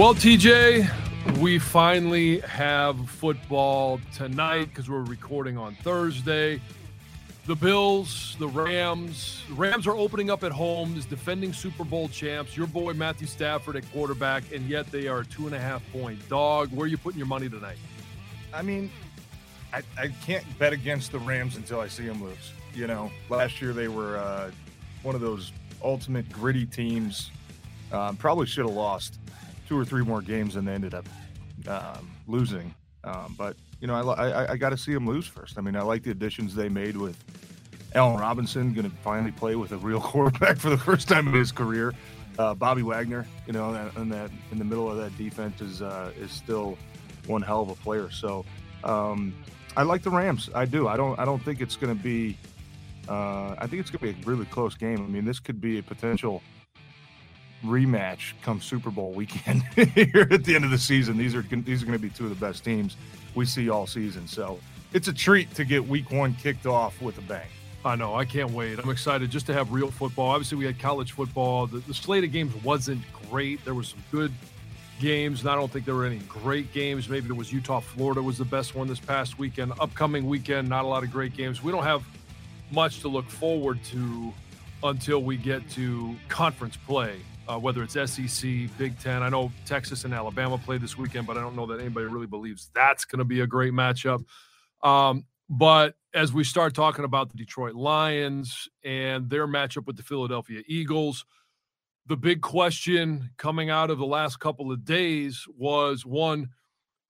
Well, TJ, we finally have football tonight because we're recording on Thursday. The Bills, the Rams, the Rams are opening up at home as defending Super Bowl champs. Your boy Matthew Stafford at quarterback, and yet they are a two and a half point dog. Where are you putting your money tonight? I mean, I, I can't bet against the Rams until I see them lose. You know, last year they were uh, one of those ultimate gritty teams. Um, probably should have lost two or three more games and they ended up um, losing. Um, but you know, I, I, I got to see them lose first. I mean, I like the additions they made with Allen Robinson, going to finally play with a real quarterback for the first time in his career. Uh, Bobby Wagner, you know, and that in the middle of that defense is uh, is still one hell of a player. So um, I like the Rams. I do. I don't. I don't think it's going to be. Uh, I think it's going to be a really close game. I mean, this could be a potential rematch come Super Bowl weekend here at the end of the season. These are these are going to be two of the best teams we see all season. So it's a treat to get Week One kicked off with a bang. I know. I can't wait. I'm excited just to have real football. Obviously, we had college football. The, the slate of games wasn't great. There were some good games, and I don't think there were any great games. Maybe there was Utah, Florida was the best one this past weekend. Upcoming weekend, not a lot of great games. We don't have much to look forward to until we get to conference play uh, whether it's SEC, Big Ten. I know Texas and Alabama play this weekend, but I don't know that anybody really believes that's going to be a great matchup. Um, but as we start talking about the Detroit Lions and their matchup with the Philadelphia Eagles, the big question coming out of the last couple of days was one,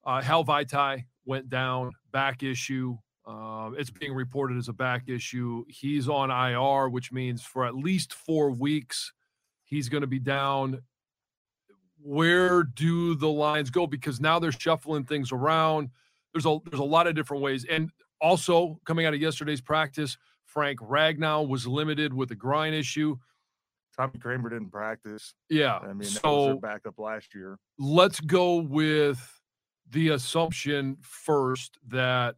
uh, Hal Vaitai went down, back issue. Uh, it's being reported as a back issue. He's on IR, which means for at least four weeks he's going to be down. Where do the lines go? Because now they're shuffling things around. There's a there's a lot of different ways, and also coming out of yesterday's practice, Frank Ragnow was limited with a groin issue. Tommy Kraemer didn't practice. Yeah, I mean, so backup last year. Let's go with the assumption first that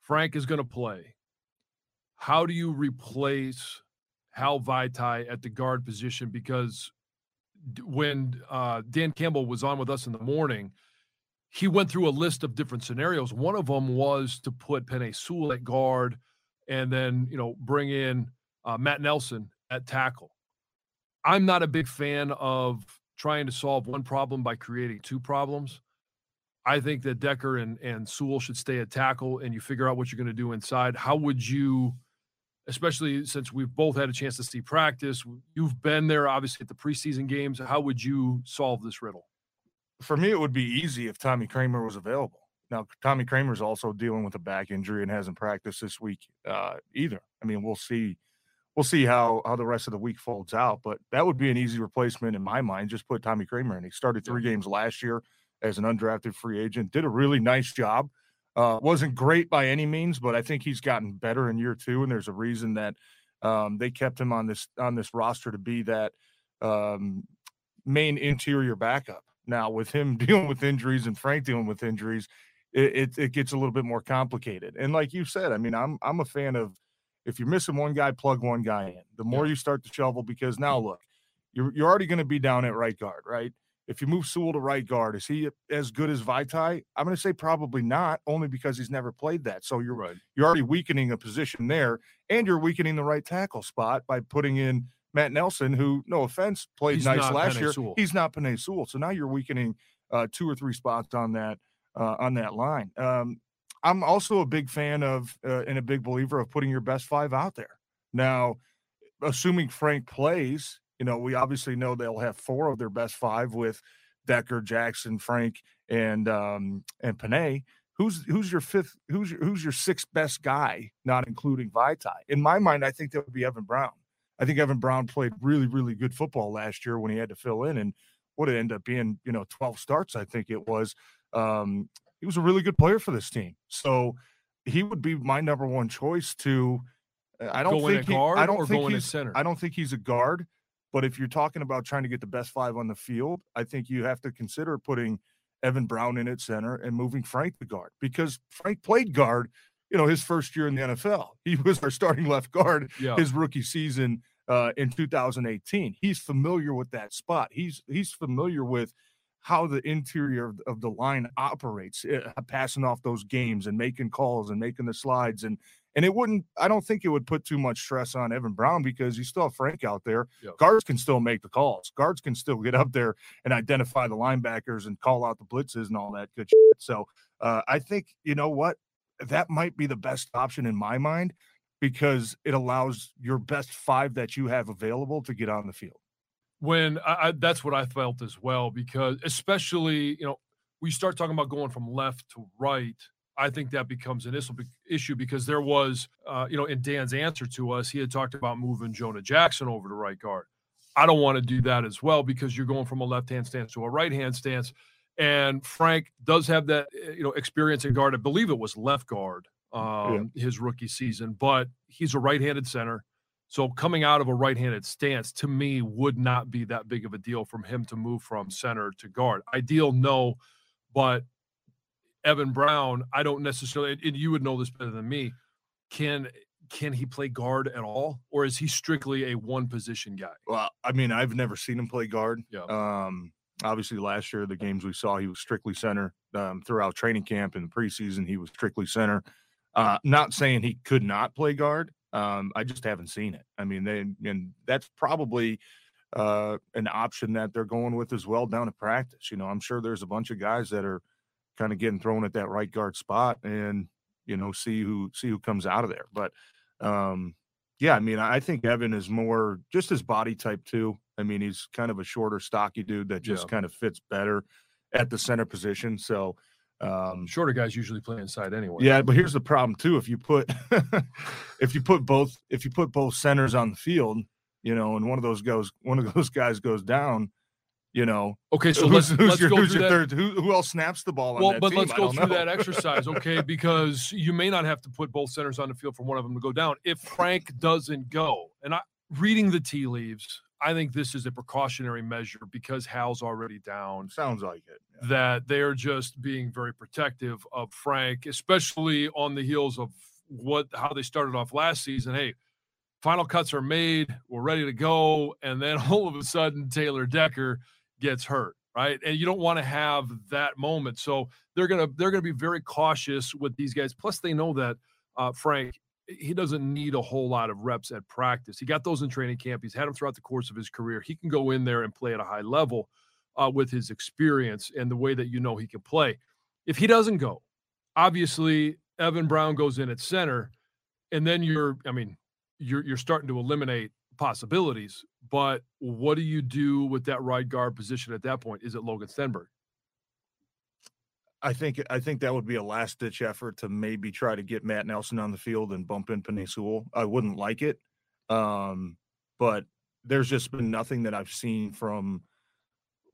Frank is going to play. How do you replace Hal Vaitai at the guard position because when uh, Dan Campbell was on with us in the morning, he went through a list of different scenarios. One of them was to put Penei Sewell at guard and then, you know, bring in uh, Matt Nelson at tackle. I'm not a big fan of trying to solve one problem by creating two problems. I think that Decker and, and Sewell should stay at tackle and you figure out what you're going to do inside. How would you – especially since we've both had a chance to see practice. You've been there, obviously, at the preseason games. How would you solve this riddle? For me, it would be easy if Tommy Kraemer was available. Now, Tommy Kraemer's also dealing with a back injury and hasn't practiced this week uh, either. I mean, we'll see. We'll see how how the rest of the week folds out, but that would be an easy replacement in my mind. Just put Tommy Kraemer in. He started three games last year as an undrafted free agent. Did a really nice job uh, wasn't great by any means, but I think he's gotten better in year two, and there's a reason that um, they kept him on this on this roster to be that um, main interior backup. Now, with him dealing with injuries and Frank dealing with injuries, it, it, it, gets a little bit more complicated. And like you said, I mean, I'm I'm a fan of If you're missing one guy, plug one guy in. The more you start to shovel, because now look, you're you're already going to be down at right guard, right? If you move Sewell to right guard, is he as good as Vaitai? I'm going to say probably not, only because he's never played that. So you're Right. you're already weakening a position there, and you're weakening the right tackle spot by putting in Matt Nelson, who, no offense, played He's nice last year. He's not Penei Sewell. So now you're weakening uh, two or three spots on that uh, on that line. Um, I'm also a big fan of uh, and a big believer of putting your best five out there. Now, assuming Frank plays, you know, we obviously know they'll have four of their best five with Decker, Jackson, Frank, and um, and Penei. Who's who's your fifth? Who's your, who's your sixth best guy, not including Vaitai? In my mind, I think that would be Evan Brown. I think Evan Brown played really, really good football last year when he had to fill in, and would have ended up being, you know, 12 starts, I think it was. Um, he was a really good player for this team. So he would be my number one choice to I don't Go in think he, I don't think go in at he's center? I don't think he's a guard, but if you're talking about trying to get the best five on the field, I think you have to consider putting Evan Brown in at center and moving Frank to guard because Frank played guard, you know, his first year in the NFL. He was our starting left guard Yeah. his rookie season uh, in 2018. He's familiar with that spot. He's he's familiar with how the interior of, of the line operates, uh, passing off those games and making calls and making the slides and and it wouldn't. I don't think it would put too much stress on Evan Brown because you still have Frank out there. Guards can still make the calls. Guards can still get up there and identify the linebackers and call out the blitzes and all that good shit. So uh, I think you know what that might be the best option in my mind because it allows your best five that you have available to get on the field. when I, I that's what I felt as well because especially you know we start talking about going from left to right. I think that becomes an issue because there was uh, you know in Dan's answer to us he had talked about moving Jonah Jackson over to right guard. I don't want to do that as well because you're going from a left hand stance to a right hand stance, and Frank does have that uh, you know experience in guard. I believe it was left guard um, his rookie season, but he's a right handed center. So coming out of a right-handed stance to me would not be that big of a deal from him to move from center to guard. Ideal, no, but Evan Brown, I don't necessarily, and you would know this better than me. Can can he play guard at all, or is he strictly a one position guy? Well, I mean, I've never seen him play guard. Yeah. Um, obviously, last year the games we saw, he was strictly center. Um, throughout training camp and the preseason, he was strictly center. Uh, not saying he could not play guard. Um, I just haven't seen it. I mean, they and that's probably uh, an option that they're going with as well down at practice. You know, I'm sure there's a bunch of guys that are kind of getting thrown at that right guard spot, and you know, see who see who comes out of there. But um, yeah, I mean, I think Evan is more just his body type too. I mean, he's kind of a shorter, stocky dude that just Yeah. kind of fits better at the center position. So, um, Shorter guys usually play inside anyway. yeah, but here's the problem too. If you put if you put both if you put both centers on the field, you know, and one of those goes one of those guys goes down, you know, Okay, so who's, let's who's let's your, go who's through your that. third? Who, who else snaps the ball on Well, but team? let's go through know. that exercise, okay? Because you may not have to put both centers on the field for one of them to go down. If Frank doesn't go, and I reading the tea leaves, I think this is a precautionary measure because Hal's already down. Sounds like it. yeah. That they're just being very protective of Frank, especially on the heels of what how they started off last season. Hey, final cuts are made, we're ready to go, and then all of a sudden Taylor Decker gets hurt, right? And you don't want to have that moment. So they're gonna they're gonna be very cautious with these guys. Plus, they know that uh, Frank he doesn't need a whole lot of reps at practice. He got those in training camp. He's had them throughout the course of his career. He can go in there and play at a high level uh, with his experience and the way that you know he can play. If he doesn't go, obviously Evan Brown goes in at center, and then you're I mean you're you're starting to eliminate possibilities. But what do you do with that right guard position at that point? Is it Logan Stenberg? I think I think that would be a last ditch effort to maybe try to get Matt Nelson on the field and bump in Penei. I wouldn't like it, um, but there's just been nothing that I've seen from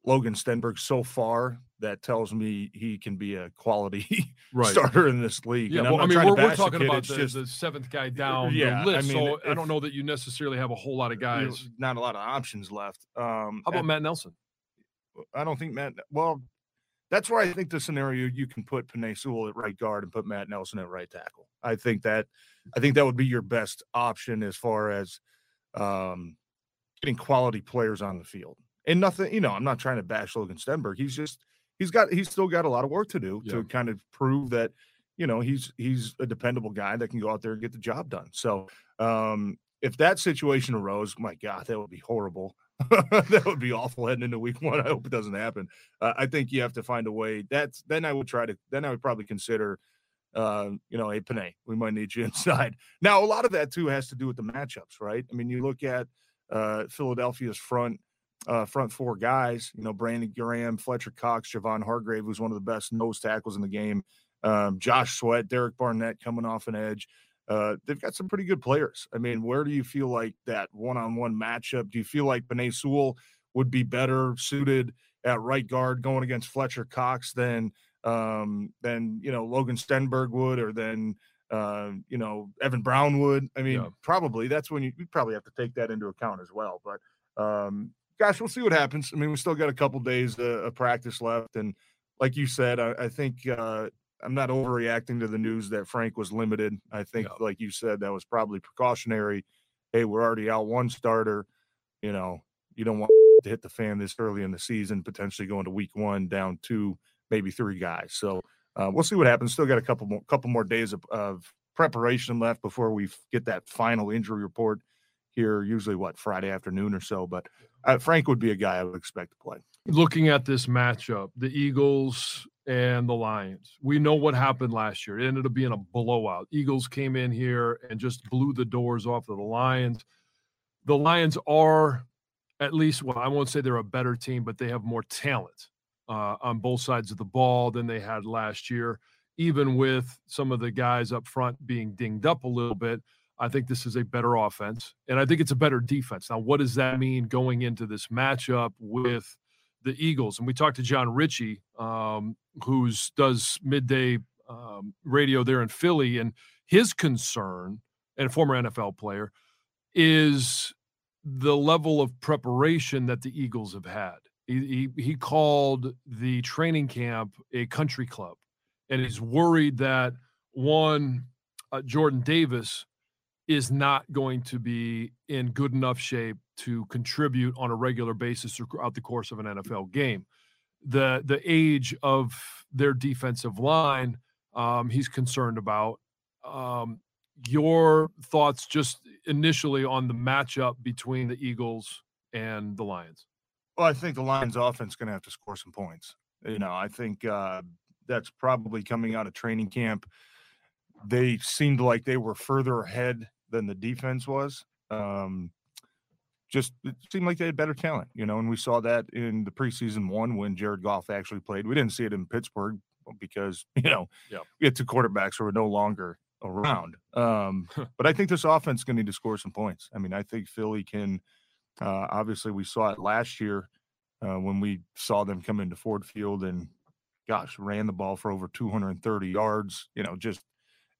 Logan Stenberg so far that tells me he can be a quality starter in this league. Yeah, well, I mean, we're, we're talking kid, about the, just, the seventh guy down yeah, the list. mean, so I don't know that you necessarily have a whole lot of guys. not a lot of options left. Um, How about and Matt Nelson? I don't think Matt. Well, that's where I think the scenario you can put Penei Sewell at right guard and put Matt Nelson at right tackle. I think that I think that would be your best option as far as um, getting quality players on the field. And nothing, you know, I'm not trying to bash Logan Stenberg. He's just he's got he's still got a lot of work to do yeah. to kind of prove that you know he's he's a dependable guy that can go out there and get the job done. So um, if that situation arose, my God, that would be horrible. that would be awful heading into week one. I hope it doesn't happen. Uh, I think you have to find a way. That's then I would try to. Then I would probably consider, uh, you know, hey Penei, we might need you inside. Now a lot of that too has to do with the matchups, right? I mean, you look at uh, Philadelphia's front uh, front four guys. You know, Brandon Graham, Fletcher Cox, Javon Hargrave, who's one of the best nose tackles in the game. Um, Josh Sweat, Derek Barnett coming off an edge. Uh, they've got some pretty good players. I mean, where do you feel like that one-on-one matchup? Do you feel like Penei Sewell would be better suited at right guard going against Fletcher Cox than um, than you know Logan Stenberg would, or than uh, you know Evan Brown would? I mean, yeah. probably that's when you, you, probably have to take that into account as well. But um, gosh, we'll see what happens. I mean, we still got a couple days uh, of practice left, and like you said, I, I think uh, I'm not overreacting to the news that Frank was limited. I think, like you said, that was probably precautionary. Hey, we're already out one starter. You know, you don't want to hit the fan this early in the season, potentially going to week one down two, maybe three guys. So uh, we'll see what happens. Still got a couple more couple more days of, of preparation left before we get that final injury report here. Usually, what Friday afternoon or so. But uh, Frank would be a guy I would expect to play. Looking at this matchup, the Eagles and the Lions. We know what happened last year. It ended up being a blowout. Eagles came in here and just blew the doors off of the Lions. The Lions are at least, well, I won't say they're a better team, but they have more talent uh, on both sides of the ball than they had last year. Even with some of the guys up front being dinged up a little bit, I think this is a better offense, and I think it's a better defense. Now, what does that mean going into this matchup with the Eagles? And we talked to Jon Ritchie um, who's does midday um, radio there in Philly, and his concern, and a former NFL player, is the level of preparation that the Eagles have had. He, he, he called the training camp a country club, and he's worried that one, uh, Jordan Davis is not going to be in good enough shape to contribute on a regular basis throughout the course of an NFL game the the age of their defensive line um, he's concerned about. Um, your thoughts just initially on the matchup between the Eagles and the Lions? Well, I think the Lions offense is going to have to score some points. You know, I think uh, that's probably coming out of training camp. They seemed like they were further ahead than the defense was. Um, just it seemed like they had better talent, you know, and we saw that in the preseason one when Jared Goff actually played. We didn't see it in Pittsburgh because, you know, yeah. we had two quarterbacks who were no longer around. Um, but I think this offense is going to need to score some points. I mean, I think Philly can. Uh, obviously, we saw it last year uh, when we saw them come into Ford Field and, gosh, ran the ball for over 230 yards. You know, just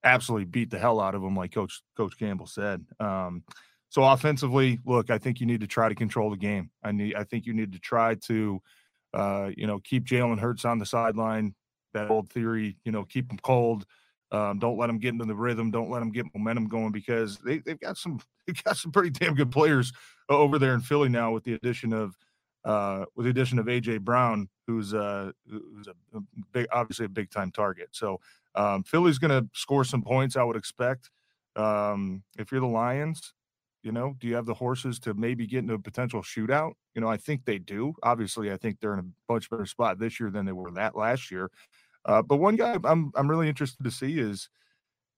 absolutely beat the hell out of them, like Coach Coach Campbell said. Um, so offensively, look, I think you need to try to control the game. I need, I think you need to try to, uh, you know, keep Jalen Hurts on the sideline. That old theory, you know, keep them cold. Um, don't let them get into the rhythm. Don't let them get momentum going because they, they've got some they've got some pretty damn good players over there in Philly now with the addition of uh, with the addition of AJ Brown, who's uh, who's a big, obviously a big time target. So um, Philly's going to score some points, I would expect. Um, if you're the Lions, you know, do you have the horses to maybe get into a potential shootout? You know, I think they do. Obviously, I think they're in a much better spot this year than they were that last year. Uh, but one guy I'm I'm really interested to see is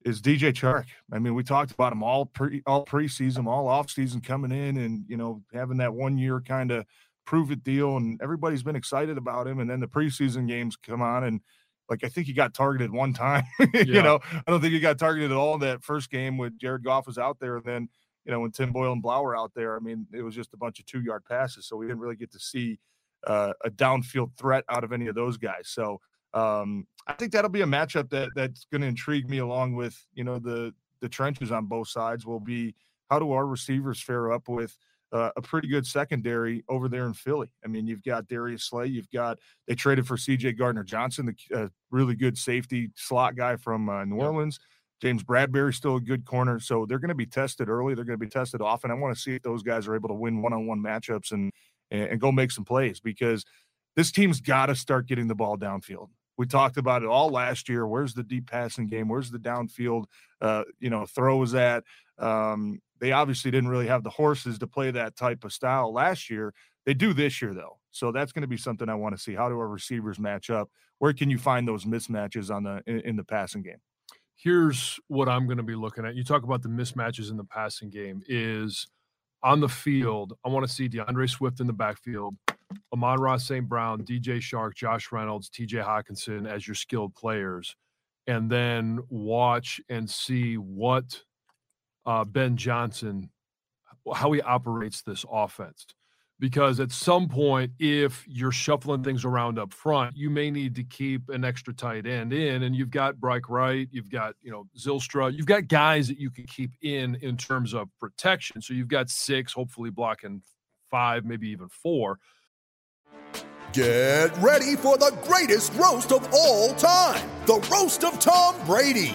is DJ Chark. I mean, we talked about him all pre all preseason, all offseason coming in and you know having that one year kind of prove it deal, and everybody's been excited about him. And then the preseason games come on, and like I think he got targeted one time. you know, I don't think he got targeted at all in that first game when Jared Goff was out there, and then you know, when Tim Boyle and Blough were out there, I mean, it was just a bunch of two yard passes. So we didn't really get to see uh, a downfield threat out of any of those guys. So um, I think that'll be a matchup that that's going to intrigue me along with, you know, the, the trenches on both sides will be how do our receivers fare up with uh, a pretty good secondary over there in Philly. I mean, you've got Darius Slay, you've got they traded for C.J. Gardner Johnson, the uh, really good safety slot guy from uh, New Orleans. James Bradberry still a good corner, so they're going to be tested early. They're going to be tested often. I want to see if those guys are able to win one-on-one matchups and and, and go make some plays because this team's got to start getting the ball downfield. We talked about it all last year. Where's the deep passing game? Where's the downfield, uh, you know, throws at? Um, they obviously didn't really have the horses to play that type of style last year. They do this year though, so that's going to be something I want to see. How do our receivers match up? Where can you find those mismatches on the in, in the passing game? Here's what I'm going to be looking at. You talk about the mismatches in the passing game. Is on the field, I want to see D'Andre Swift in the backfield, Amon-Ra St. Brown, DJ Chark, Josh Reynolds, TJ Hockenson as your skilled players, and then watch and see what uh, Ben Johnson, how he operates this offense because at some point, if you're shuffling things around up front, you may need to keep an extra tight end in, and you've got Bryce Wright, you've got you know Zylstra, you've got guys that you can keep in in terms of protection. So you've got six, hopefully blocking five, maybe even four. Get ready for the greatest roast of all time the roast of Tom Brady,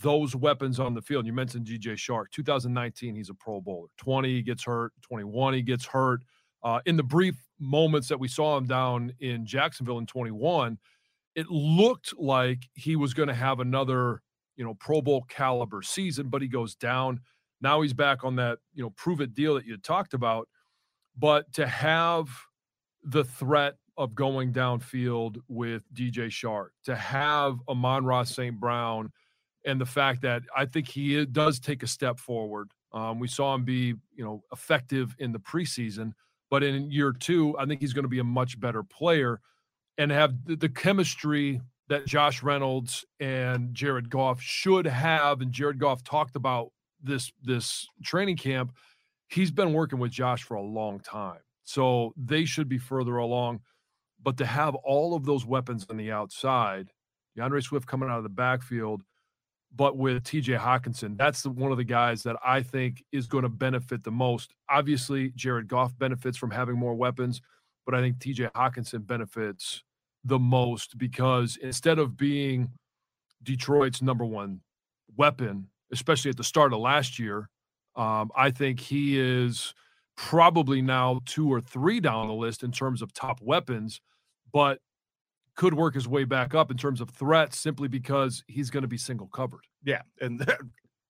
those weapons on the field, you mentioned DJ Chark. 2019, he's a Pro Bowler. 20, he gets hurt. 21, he gets hurt. Uh, in the brief moments that we saw him down in Jacksonville in 21, it looked like he was going to have another, you know, Pro Bowl caliber season, but he goes down. Now he's back on that, you know, prove it deal that you talked about. But to have the threat of going downfield with DJ Chark, to have Amon-Ra St. Brown, and the fact that I think he does take a step forward. Um, we saw him be, you know, effective in the preseason, but in year two, I think he's going to be a much better player and have the, chemistry that Josh Reynolds and Jared Goff should have. And Jared Goff talked about this this training camp. He's been working with Josh for a long time, so they should be further along. But to have all of those weapons on the outside, D'Andre Swift coming out of the backfield, but with TJ Hockenson, that's the, one of the guys that I think is going to benefit the most. Obviously, Jared Goff benefits from having more weapons, but I think TJ Hockenson benefits the most because instead of being Detroit's number one weapon, especially at the start of last year, um, I think he is probably now two or three down the list in terms of top weapons, but could work his way back up in terms of threats simply because he's going to be single covered. Yeah, and that,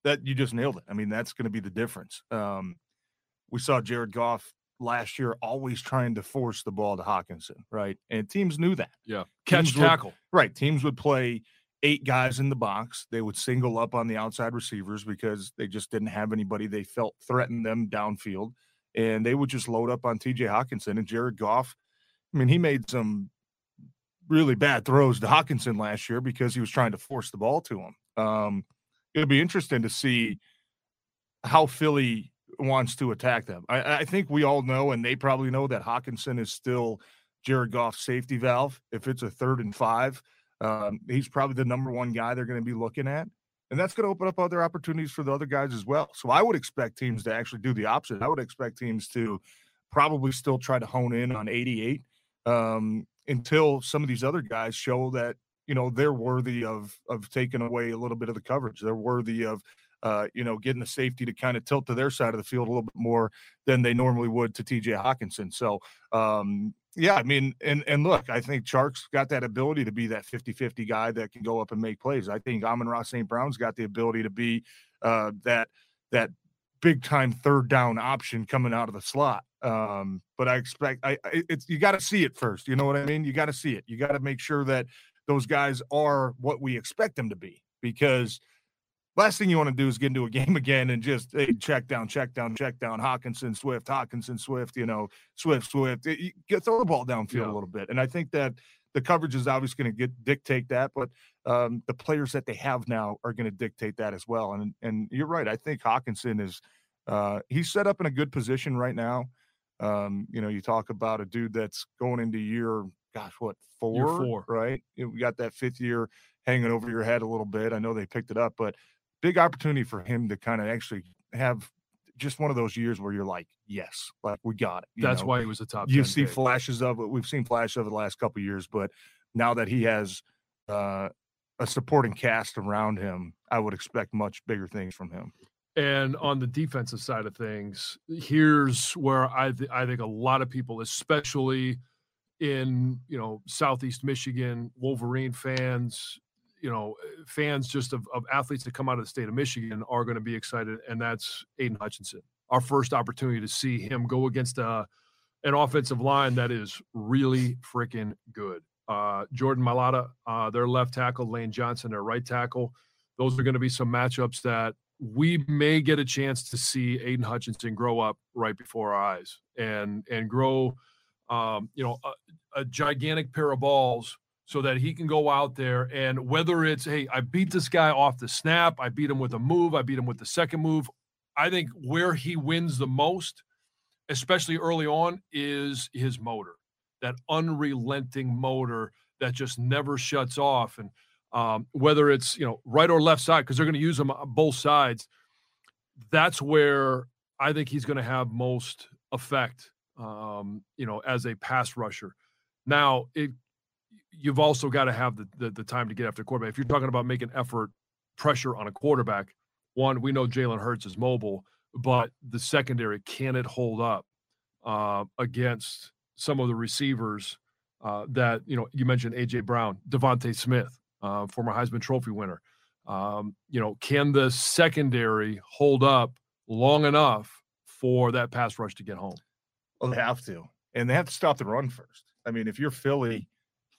that you just nailed it. I mean, that's going to be the difference. Um, we saw Jared Goff last year always trying to force the ball to Hockenson, right? And teams knew that. Yeah, catch teams tackle. Would, right, teams would play eight guys in the box. They would single up on the outside receivers because they just didn't have anybody they felt threatened them downfield. And they would just load up on TJ Hockenson and Jared Goff. I mean, he made some really bad throws to Hockenson last year because he was trying to force the ball to him. Um, it'll be interesting to see how Philly wants to attack them. I, I, think we all know, and they probably know that Hockenson is still Jared Goff's safety valve. If it's a third and five, um, he's probably the number one guy they're going to be looking at. And that's going to open up other opportunities for the other guys as well. So I would expect teams to actually do the opposite. I would expect teams to probably still try to hone in on 88 um, until some of these other guys show that you know they're worthy of of taking away a little bit of the coverage. They're worthy of uh, you know getting the safety to kind of tilt to their side of the field a little bit more than they normally would to TJ Hockenson. So um, yeah, I mean, and and look, I think Chark's got that ability to be that 50-50 guy that can go up and make plays. I think Amon-Ra St. Brown's got the ability to be uh, that that big time third down option coming out of the slot. Um, but I expect I, it's you got to see it first. You know what I mean? You got to see it. You got to make sure that those guys are what we expect them to be because last thing you want to do is get into a game again and just hey, check down, check down, check down. Hockenson, Swift, Hockenson, Swift. You know, Swift, Swift. You get throw the ball downfield yeah. a little bit, and I think that the coverage is obviously going to get dictate that, but um, the players that they have now are going to dictate that as well. And and you're right. I think Hockenson is uh, he's set up in a good position right now. Um, you know, you talk about a dude that's going into year, gosh, what four? Year four, right? We got that fifth year hanging over your head a little bit. I know they picked it up, but big opportunity for him to kind of actually have just one of those years where you're like, yes, like we got it. That's know? why he was a top. You see pick. flashes of it. We've seen flashes of it the last couple years, but now that he has uh, a supporting cast around him, I would expect much bigger things from him. And on the defensive side of things, here's where I th- I think a lot of people, especially in you know Southeast Michigan Wolverine fans, you know fans just of, of athletes that come out of the state of Michigan are going to be excited, and that's Aidan Hutchinson. Our first opportunity to see him go against a, uh, an offensive line that is really freaking good. Uh, Jordan Mailata, uh, their left tackle, Lane Johnson, their right tackle. Those are going to be some matchups that we may get a chance to see Aidan Hutchinson grow up right before our eyes and and grow, um, you know, a, a, gigantic pair of balls so that he can go out there and whether it's hey, I beat this guy off the snap, I beat him with a move, I beat him with the second move. I think where he wins the most, especially early on, is his motor, that unrelenting motor that just never shuts off and um, whether it's you know right or left side because they're going to use on both sides. That's where I think he's going to have most effect. Um, you know, as a pass rusher. Now, it you've also got to have the, the, the time to get after quarterback. If you're talking about making effort pressure on a quarterback, one we know Jalen Hurts is mobile, but the secondary can it hold up uh, against some of the receivers uh, that you know you mentioned AJ Brown, DeVonta Smith uh, former Heisman Trophy winner. Um, you know, can the secondary hold up long enough for that pass rush to get home? Well, they have to, and they have to stop the run first. I mean, if you're Philly,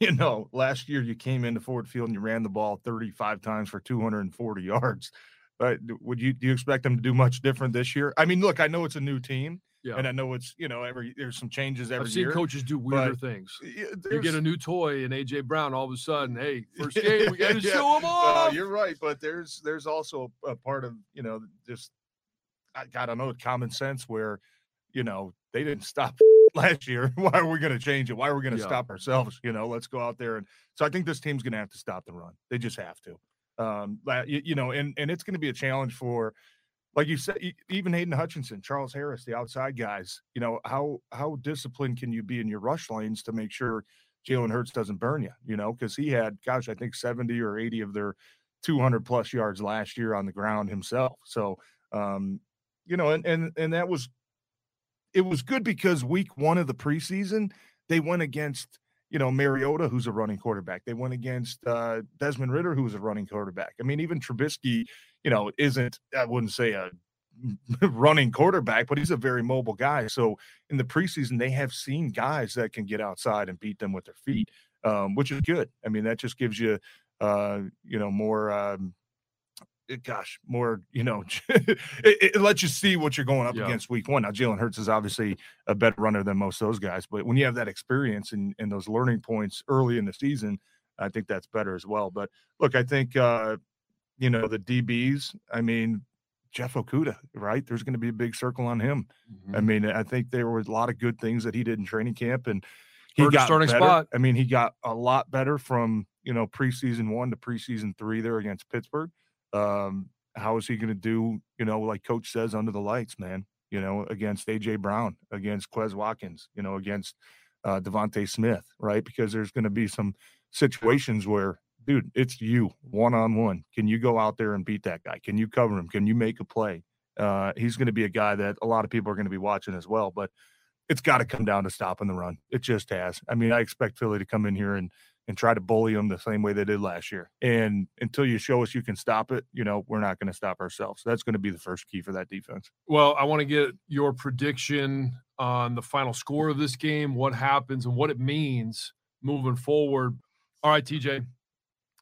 you know, last year you came into Ford Field and you ran the ball 35 times for 240 yards. But would you do you expect them to do much different this year? I mean, look, I know it's a new team, yeah. And I know it's you know every there's some changes every I've seen year. coaches do weirder things. You get a new toy and AJ Brown, all of a sudden, hey, first game we got to yeah. show them off. Uh, you're right, but there's there's also a part of you know just I, I don't know common sense where you know they didn't stop last year. Why are we going to change it? Why are we going to yeah. stop ourselves? You know, let's go out there and so I think this team's going to have to stop the run. They just have to. Um, you, you know, and and it's going to be a challenge for like you said, even Aidan Hutchinson, Charles Harris, the outside guys, you know, how how disciplined can you be in your rush lanes to make sure Jalen Hurts doesn't burn you, you know, because he had, gosh, I think 70 or 80 of their 200 plus yards last year on the ground himself. So, um, you know, and and and that was it was good because week one of the preseason, they went against you know, Mariota, who's a running quarterback. They went against uh, Desmond Ridder, who was a running quarterback. I mean, even Trubisky, you know, isn't, I wouldn't say a running quarterback, but he's a very mobile guy. So in the preseason, they have seen guys that can get outside and beat them with their feet, um, which is good. I mean, that just gives you uh, you know, more. Um, gosh, more, you know, it, it, lets you see what you're going up yeah. against week one. Now, Jalen Hurts is obviously a better runner than most of those guys, but when you have that experience and, and those learning points early in the season, I think that's better as well. But look, I think, uh, you know, the DBs, I mean, Jeff Okudah, right? There's going to be a big circle on him. Mm-hmm. I mean, I think there were a lot of good things that he did in training camp, and he got starting better. spot. I mean, he got a lot better from you know preseason one to preseason three there against Pittsburgh. Um, how is he going to do? You know, like Coach says, under the lights, man. You know, against AJ Brown, against Quez Watkins, you know, against uh, DeVonta Smith, right? Because there's going to be some situations where, dude, it's you one on one. Can you go out there and beat that guy? Can you cover him? Can you make a play? Uh, he's going to be a guy that a lot of people are going to be watching as well. But it's got to come down to stopping the run. It just has. I mean, I expect Philly to come in here and and try to bully them the same way they did last year. And until you show us you can stop it, you know, we're not going to stop ourselves. So that's going to be the first key for that defense. Well, I want to get your prediction on the final score of this game, what happens, and what it means moving forward. All right, TJ.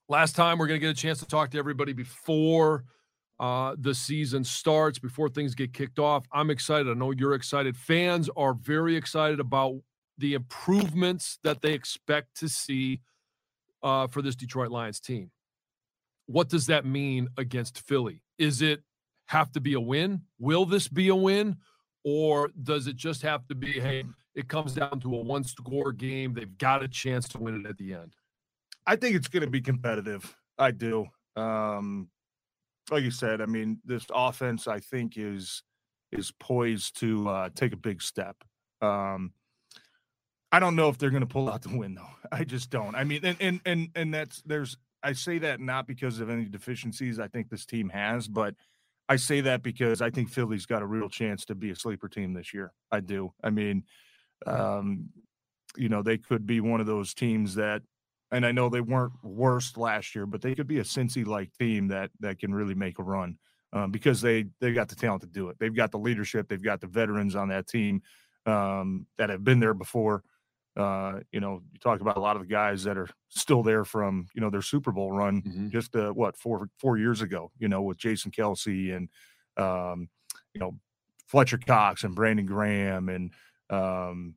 Last time we're going to get a chance to talk to everybody before uh, the season starts, before things get kicked off. I'm excited. I know you're excited. Fans are very excited about the improvements that they expect to see uh, for this Detroit Lions team. What does that mean against Philly? Is it have to be a win? Will this be a win? Or does it just have to be, hey, it comes down to a one score game? They've got a chance to win it at the end. I think it's going to be competitive. I do. Um, like you said, I mean, this offense, I think, is is poised to uh, take a big step. Um, I don't know if they're going to pull out the win though. I just don't. I mean, and and and and that's there's I say that not because of any deficiencies I think this team has, but I say that because I think Philly's got a real chance to be a sleeper team this year. I do. I mean, um, you know, they could be one of those teams that, and I know they weren't worst last year, but they could be a Cincy like team that that can really make a run um, because they they've got the talent to do it. They've got the leadership. They've got the veterans on that team um, that have been there before. Uh, you know, you talk about a lot of the guys that are still there from you know their Super Bowl run mm-hmm. just uh, what four four years ago. You know, with Jason Kelce and um, you know Fletcher Cox and Brandon Graham and um,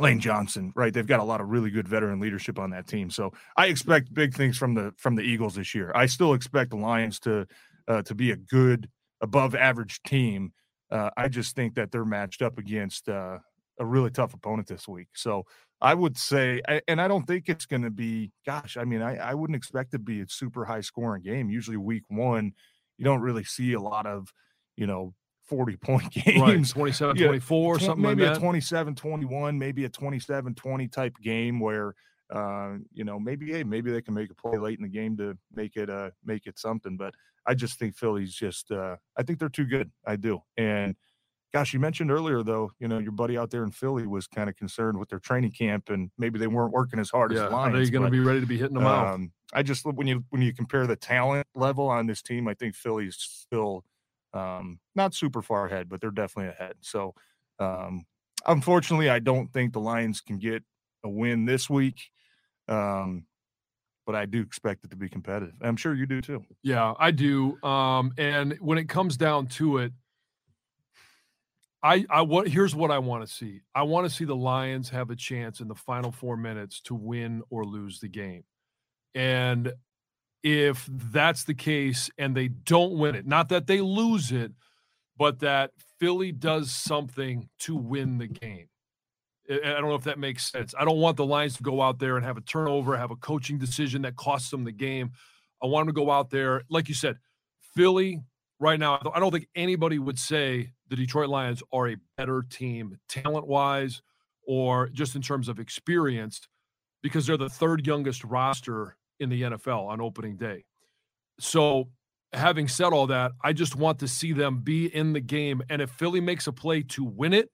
Lane Johnson. Right, they've got a lot of really good veteran leadership on that team. So I expect big things from the from the Eagles this year. I still expect the Lions to uh, to be a good above average team. Uh, I just think that they're matched up against uh, a really tough opponent this week. So I would say, and I don't think it's going to be, gosh, I mean, I, I wouldn't expect to be a super high scoring game. Usually, week one, you don't really see a lot of, you know, 40 point games. Right, 27 yeah, 24, something maybe like a 27 21, maybe a 27 20 type game where, uh, you know, maybe, hey, maybe they can make a play late in the game to make it, uh, make it something. But I just think Philly's just, uh, I think they're too good. I do. And, Gosh, you mentioned earlier though, you know, your buddy out there in Philly was kind of concerned with their training camp and maybe they weren't working as hard yeah, as Lions. Are they going to be ready to be hitting them um, out? I just when you when you compare the talent level on this team, I think Philly's still um, not super far ahead, but they're definitely ahead. So, um, unfortunately, I don't think the Lions can get a win this week. Um, but I do expect it to be competitive. I'm sure you do too. Yeah, I do. Um, and when it comes down to it, I, I what here's what I want to see. I want to see the Lions have a chance in the final four minutes to win or lose the game. And if that's the case and they don't win it, not that they lose it, but that Philly does something to win the game. I don't know if that makes sense. I don't want the Lions to go out there and have a turnover, have a coaching decision that costs them the game. I want them to go out there, like you said, Philly right now. I don't think anybody would say the Detroit Lions are a better team talent wise or just in terms of experience because they're the third youngest roster in the NFL on opening day. So, having said all that, I just want to see them be in the game. And if Philly makes a play to win it,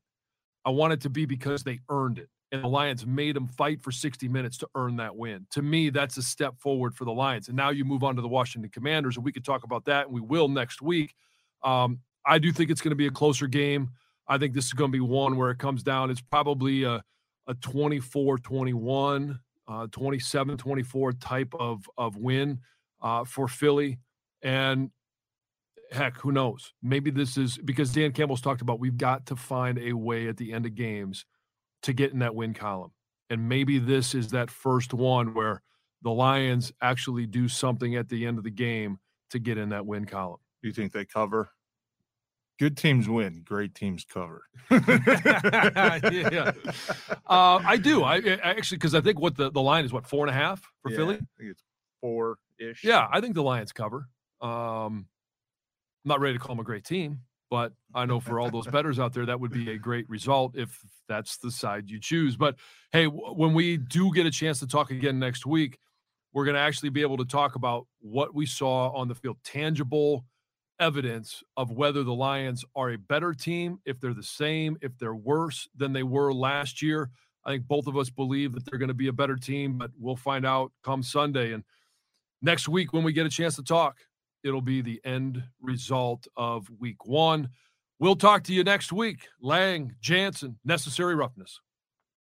I want it to be because they earned it. And the Lions made them fight for 60 minutes to earn that win. To me, that's a step forward for the Lions. And now you move on to the Washington Commanders, and we could talk about that, and we will next week. Um, I do think it's going to be a closer game. I think this is going to be one where it comes down. It's probably a, a 24 21. uh, 27 24 type of, of win uh, for Philly. And heck, who knows? Maybe this is because Dan Campbell's talked about we've got to find a way at the end of games to get in that win column. And maybe this is that first one where the Lions actually do something at the end of the game to get in that win column. Do you think they cover? Good teams win. Great teams cover. yeah, uh, I do. I, I actually because I think what the, the line is what four and a half for yeah, Philly. I think it's four ish. Yeah, I think the Lions cover. Um, I'm not ready to call them a great team, but I know for all those betters out there, that would be a great result if that's the side you choose. But hey, w- when we do get a chance to talk again next week, we're going to actually be able to talk about what we saw on the field, tangible evidence of whether the Lions are a better team, if they're the same, if they're worse than they were last year. I think both of us believe that they're going to be a better team, but we'll find out come Sunday. And next week, when we get a chance to talk, it'll be the end result of week one. We'll talk to you next week. Lang, Jansen, necessary roughness.